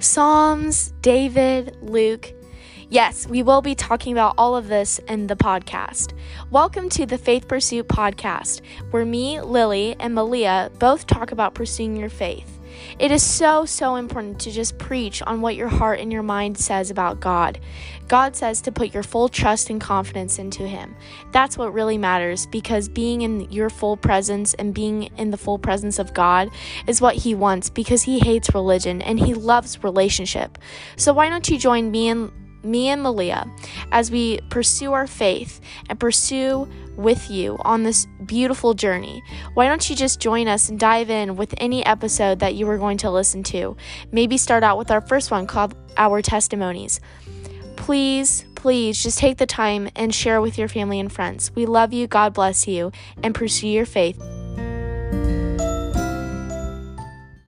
Psalms, David, Luke. Yes, we will be talking about all of this in the podcast. Welcome to the Faith Pursuit podcast, where me, Lily, and Malia both talk about pursuing your faith. It is so, so important to just preach on what your heart and your mind says about God. God says to put your full trust and confidence into Him. That's what really matters because being in your full presence and being in the full presence of God is what He wants because He hates religion and He loves relationship. So, why don't you join me and me and Malia, as we pursue our faith and pursue with you on this beautiful journey. Why don't you just join us and dive in with any episode that you are going to listen to? Maybe start out with our first one called Our Testimonies. Please, please just take the time and share with your family and friends. We love you, God bless you, and pursue your faith.